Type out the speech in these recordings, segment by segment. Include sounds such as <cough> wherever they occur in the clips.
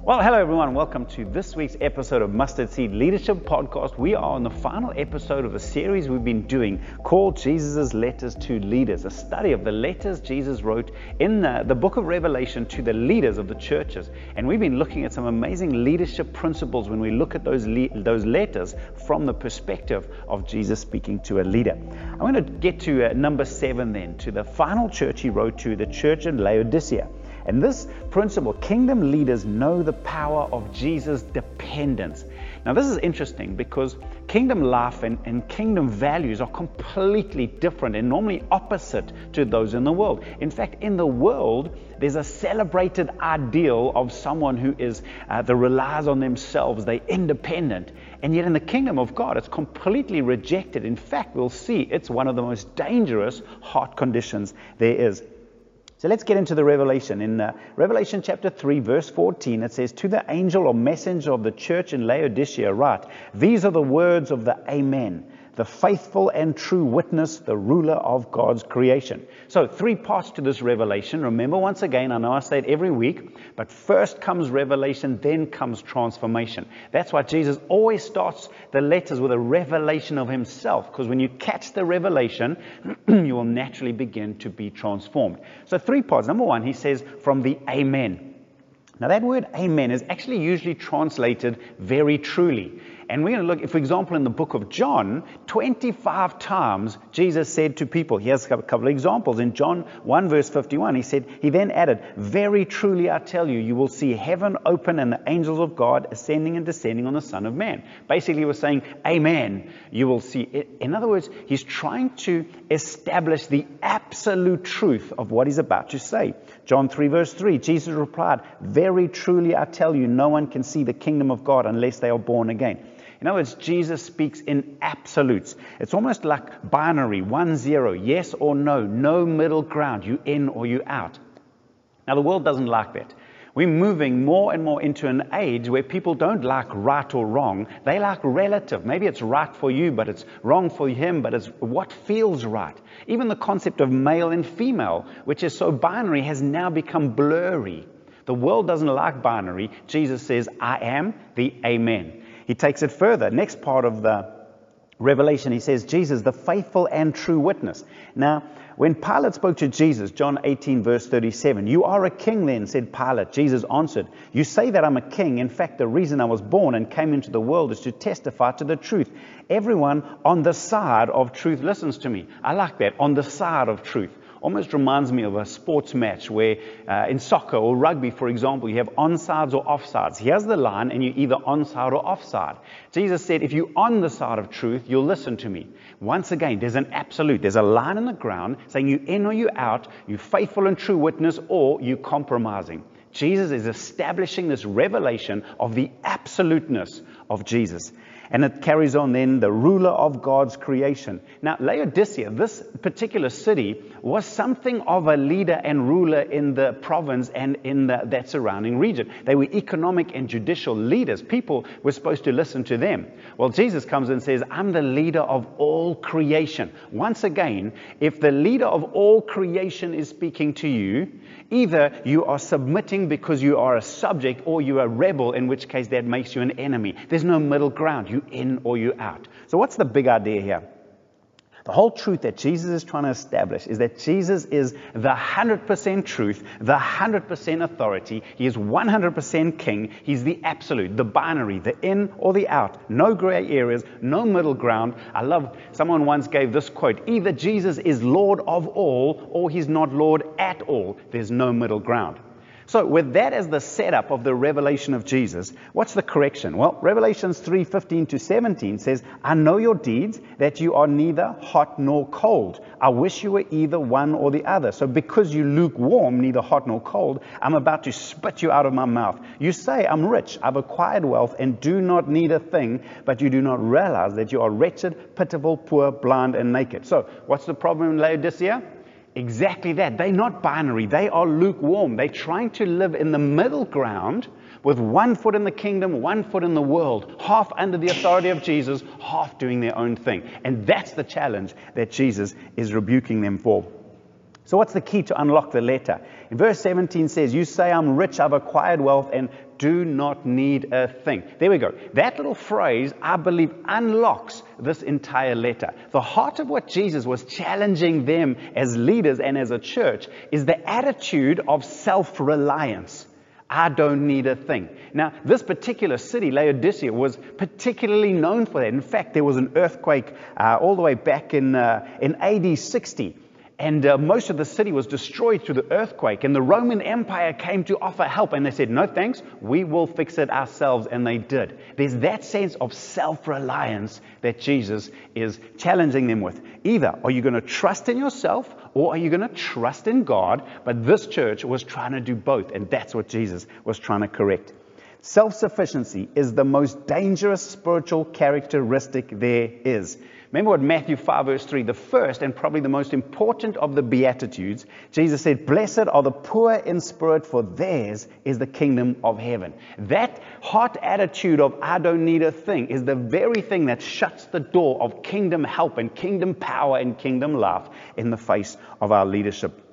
Well, hello everyone. Welcome to this week's episode of Mustard Seed Leadership Podcast. We are on the final episode of a series we've been doing called Jesus' Letters to Leaders, a study of the letters Jesus wrote in the, the book of Revelation to the leaders of the churches. And we've been looking at some amazing leadership principles when we look at those, le- those letters from the perspective of Jesus speaking to a leader. I'm going to get to uh, number seven then, to the final church he wrote to, the church in Laodicea. And this principle, kingdom leaders know the power of Jesus' dependence. Now, this is interesting because kingdom life and, and, kingdom values are completely different and normally opposite to those in the world. In fact, in the world, there's a celebrated ideal of someone who is uh, that relies on themselves, they're independent. And yet, in the kingdom of God, it's completely rejected. In fact, we'll see it's one of the most dangerous heart conditions there is. So let's get into the revelation. In uh, Revelation chapter 3, verse 14, it says, To the angel or messenger of the church in Laodicea, write, These are the words of the Amen the faithful and true witness, the ruler of God's creation. So, three parts to this revelation. Remember, once again, I know I say it every week, but first comes revelation, then comes transformation. That's why Jesus always starts the letters with a revelation of himself, because when you catch the revelation, <clears throat> you will naturally begin to be transformed. So, three parts. Number one, he says, from the Amen. Now, that word amen is actually usually translated very truly. And we're going to look, for example, in the book of John, 25 times Jesus said to people, here's a couple of examples. In John 1, verse 51, he said, He then added, Very truly I tell you, you will see heaven open and the angels of God ascending and descending on the Son of Man. Basically, he was saying, Amen. You will see it. In other words, he's trying to establish the absolute truth of what he's about to say. John 3, verse 3, Jesus replied, Very truly I tell you, no one can see the kingdom of God unless they are born again. In other words, Jesus speaks in absolutes. It's almost like binary, one zero, yes or no, no middle ground, you in or you out. Now, the world doesn't like that. We're moving more and more into an age where people don't like right or wrong. They like relative. Maybe it's right for you, but it's wrong for him, but it's what feels right. Even the concept of male and female, which is so binary, has now become blurry. The world doesn't like binary. Jesus says, I am the Amen. He takes it further. Next part of the Revelation, he says, Jesus, the faithful and true witness. Now, when Pilate spoke to Jesus, John 18, verse 37, You are a king then, said Pilate. Jesus answered, You say that I'm a king. In fact, the reason I was born and came into the world is to testify to the truth. Everyone on the side of truth listens to me. I like that, on the side of truth almost reminds me of a sports match where uh, in soccer or rugby, for example, you have onsides or offsides. Here's the line, and you're either onside or offside. Jesus said, if you're on the side of truth, you'll listen to me. Once again, there's an absolute. There's a line in the ground saying you in or you out, you faithful and true witness, or you compromising. Jesus is establishing this revelation of the absoluteness of Jesus. And it carries on then the ruler of God's creation. Now, Laodicea, this particular city, was something of a leader and ruler in the province and in the, that surrounding region. They were economic and judicial leaders. People were supposed to listen to them. Well, Jesus comes and says, I'm the leader of all creation. Once again, if the leader of all creation is speaking to you, either you are submitting because you are a subject or you are a rebel, in which case that makes you an enemy. There's no middle ground. You you in or you out. So, what's the big idea here? The whole truth that Jesus is trying to establish is that Jesus is the 100% truth, the 100% authority. He is 100% king. He's the absolute, the binary, the in or the out. No gray areas, no middle ground. I love, someone once gave this quote either Jesus is Lord of all or he's not Lord at all. There's no middle ground. So, with that as the setup of the revelation of Jesus, what's the correction? Well, Revelations 3:15 to 17 says, I know your deeds, that you are neither hot nor cold. I wish you were either one or the other. So, because you lukewarm, neither hot nor cold, I'm about to spit you out of my mouth. You say, I'm rich, I've acquired wealth, and do not need a thing, but you do not realize that you are wretched, pitiful, poor, blind, and naked. So, what's the problem in Laodicea? Exactly that. They're not binary, they are lukewarm. They're trying to live in the middle ground with one foot in the kingdom, one foot in the world, half under the authority of Jesus, half doing their own thing. And that's the challenge that Jesus is rebuking them for. So, what's the key to unlock the letter? In verse 17 says, You say, I'm rich, I've acquired wealth, and do not need a thing. There we go. That little phrase, I believe, unlocks this entire letter. The heart of what Jesus was challenging them as leaders and as a church is the attitude of self reliance. I don't need a thing. Now, this particular city, Laodicea, was particularly known for that. In fact, there was an earthquake uh, all the way back in, uh, in AD 60 and uh, most of the city was destroyed through the earthquake. And the Roman Empire came to offer help. And they said, No thanks, we will fix it ourselves. And they did. There's that sense of self reliance that Jesus is challenging them with. Either are you going to trust in yourself or are you going to trust in God? But this church was trying to do both. And that's what Jesus was trying to correct. Self sufficiency is the most dangerous spiritual characteristic there is. Remember what Matthew 5, verse 3, the first and probably the most important of the Beatitudes, Jesus said, Blessed are the poor in spirit, for theirs is the kingdom of heaven. That hot attitude of, I don't need a thing, is the very thing that shuts the door of kingdom help and kingdom power and kingdom love in the face of our leadership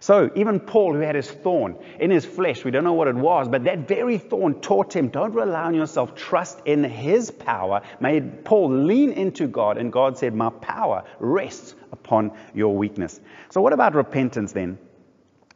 so, even Paul, who had his thorn in his flesh, we don't know what it was, but that very thorn taught him don't rely on yourself, trust in his power. Made Paul lean into God, and God said, My power rests upon your weakness. So, what about repentance then?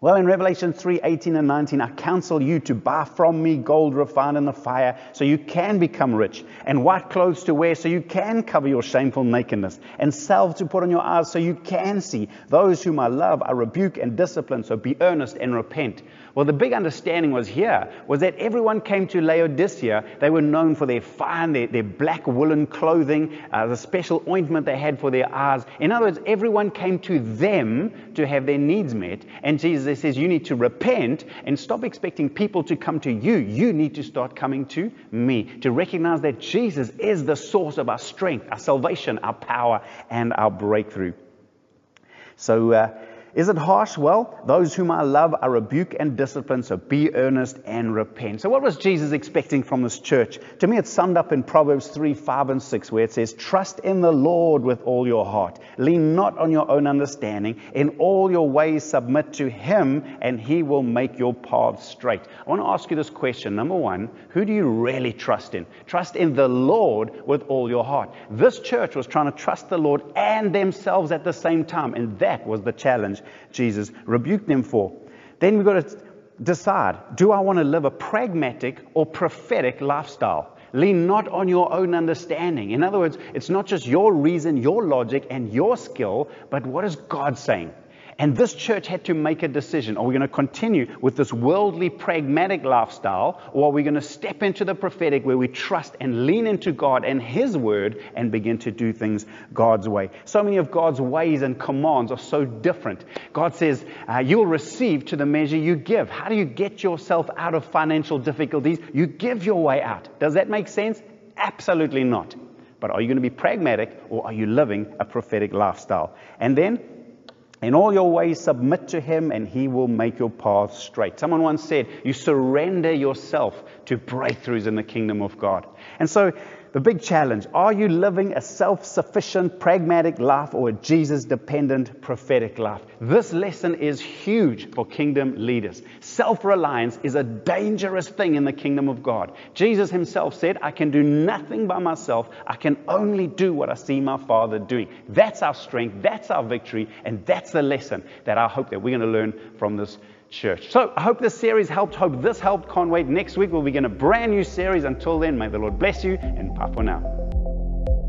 Well, in Revelation 3 18 and 19, I counsel you to buy from me gold refined in the fire so you can become rich, and white clothes to wear so you can cover your shameful nakedness, and salve to put on your eyes so you can see. Those whom I love I rebuke and discipline, so be earnest and repent. Well, the big understanding was here was that everyone came to Laodicea. They were known for their fine, their, their black woolen clothing, uh, the special ointment they had for their eyes. In other words, everyone came to them to have their needs met. And Jesus says, You need to repent and stop expecting people to come to you. You need to start coming to me, to recognize that Jesus is the source of our strength, our salvation, our power, and our breakthrough. So, uh, is it harsh? Well, those whom I love I rebuke and discipline, so be earnest and repent. So, what was Jesus expecting from this church? To me, it's summed up in Proverbs 3 5 and 6, where it says, Trust in the Lord with all your heart. Lean not on your own understanding. In all your ways, submit to Him, and He will make your paths straight. I want to ask you this question. Number one, who do you really trust in? Trust in the Lord with all your heart. This church was trying to trust the Lord and themselves at the same time, and that was the challenge Jesus rebuked them for. Then we've got to decide do I want to live a pragmatic or prophetic lifestyle? Lean not on your own understanding. In other words, it's not just your reason, your logic, and your skill, but what is God saying? And this church had to make a decision. Are we going to continue with this worldly, pragmatic lifestyle, or are we going to step into the prophetic where we trust and lean into God and His word and begin to do things God's way? So many of God's ways and commands are so different. God says, uh, You'll receive to the measure you give. How do you get yourself out of financial difficulties? You give your way out. Does that make sense? Absolutely not. But are you going to be pragmatic or are you living a prophetic lifestyle? And then in all your ways, submit to him, and he will make your path straight. Someone once said, You surrender yourself to breakthroughs in the kingdom of God. And so the big challenge are you living a self sufficient, pragmatic life or a Jesus dependent, prophetic life? This lesson is huge for kingdom leaders. Self reliance is a dangerous thing in the kingdom of God. Jesus himself said, I can do nothing by myself, I can only do what I see my Father doing. That's our strength, that's our victory, and that's the lesson that I hope that we're going to learn from this church. So I hope this series helped. Hope this helped. Can't wait. Next week we'll begin a brand new series. Until then, may the Lord bless you and bye for now.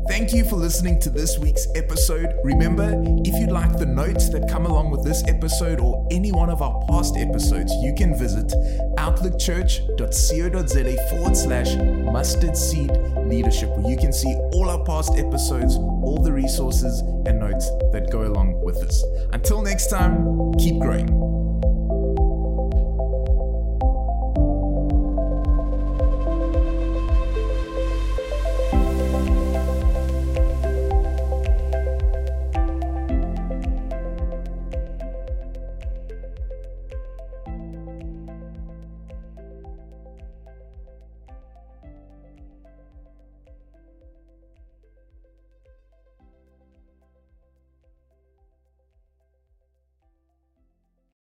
Thank you for listening to this week's episode. Remember, if you'd like the notes that come along with this episode or any one of our past episodes, you can visit outlookchurch.co.za forward slash mustard seed leadership, where you can see all our past episodes, all the resources and notes that go along with this. Until next time, keep growing.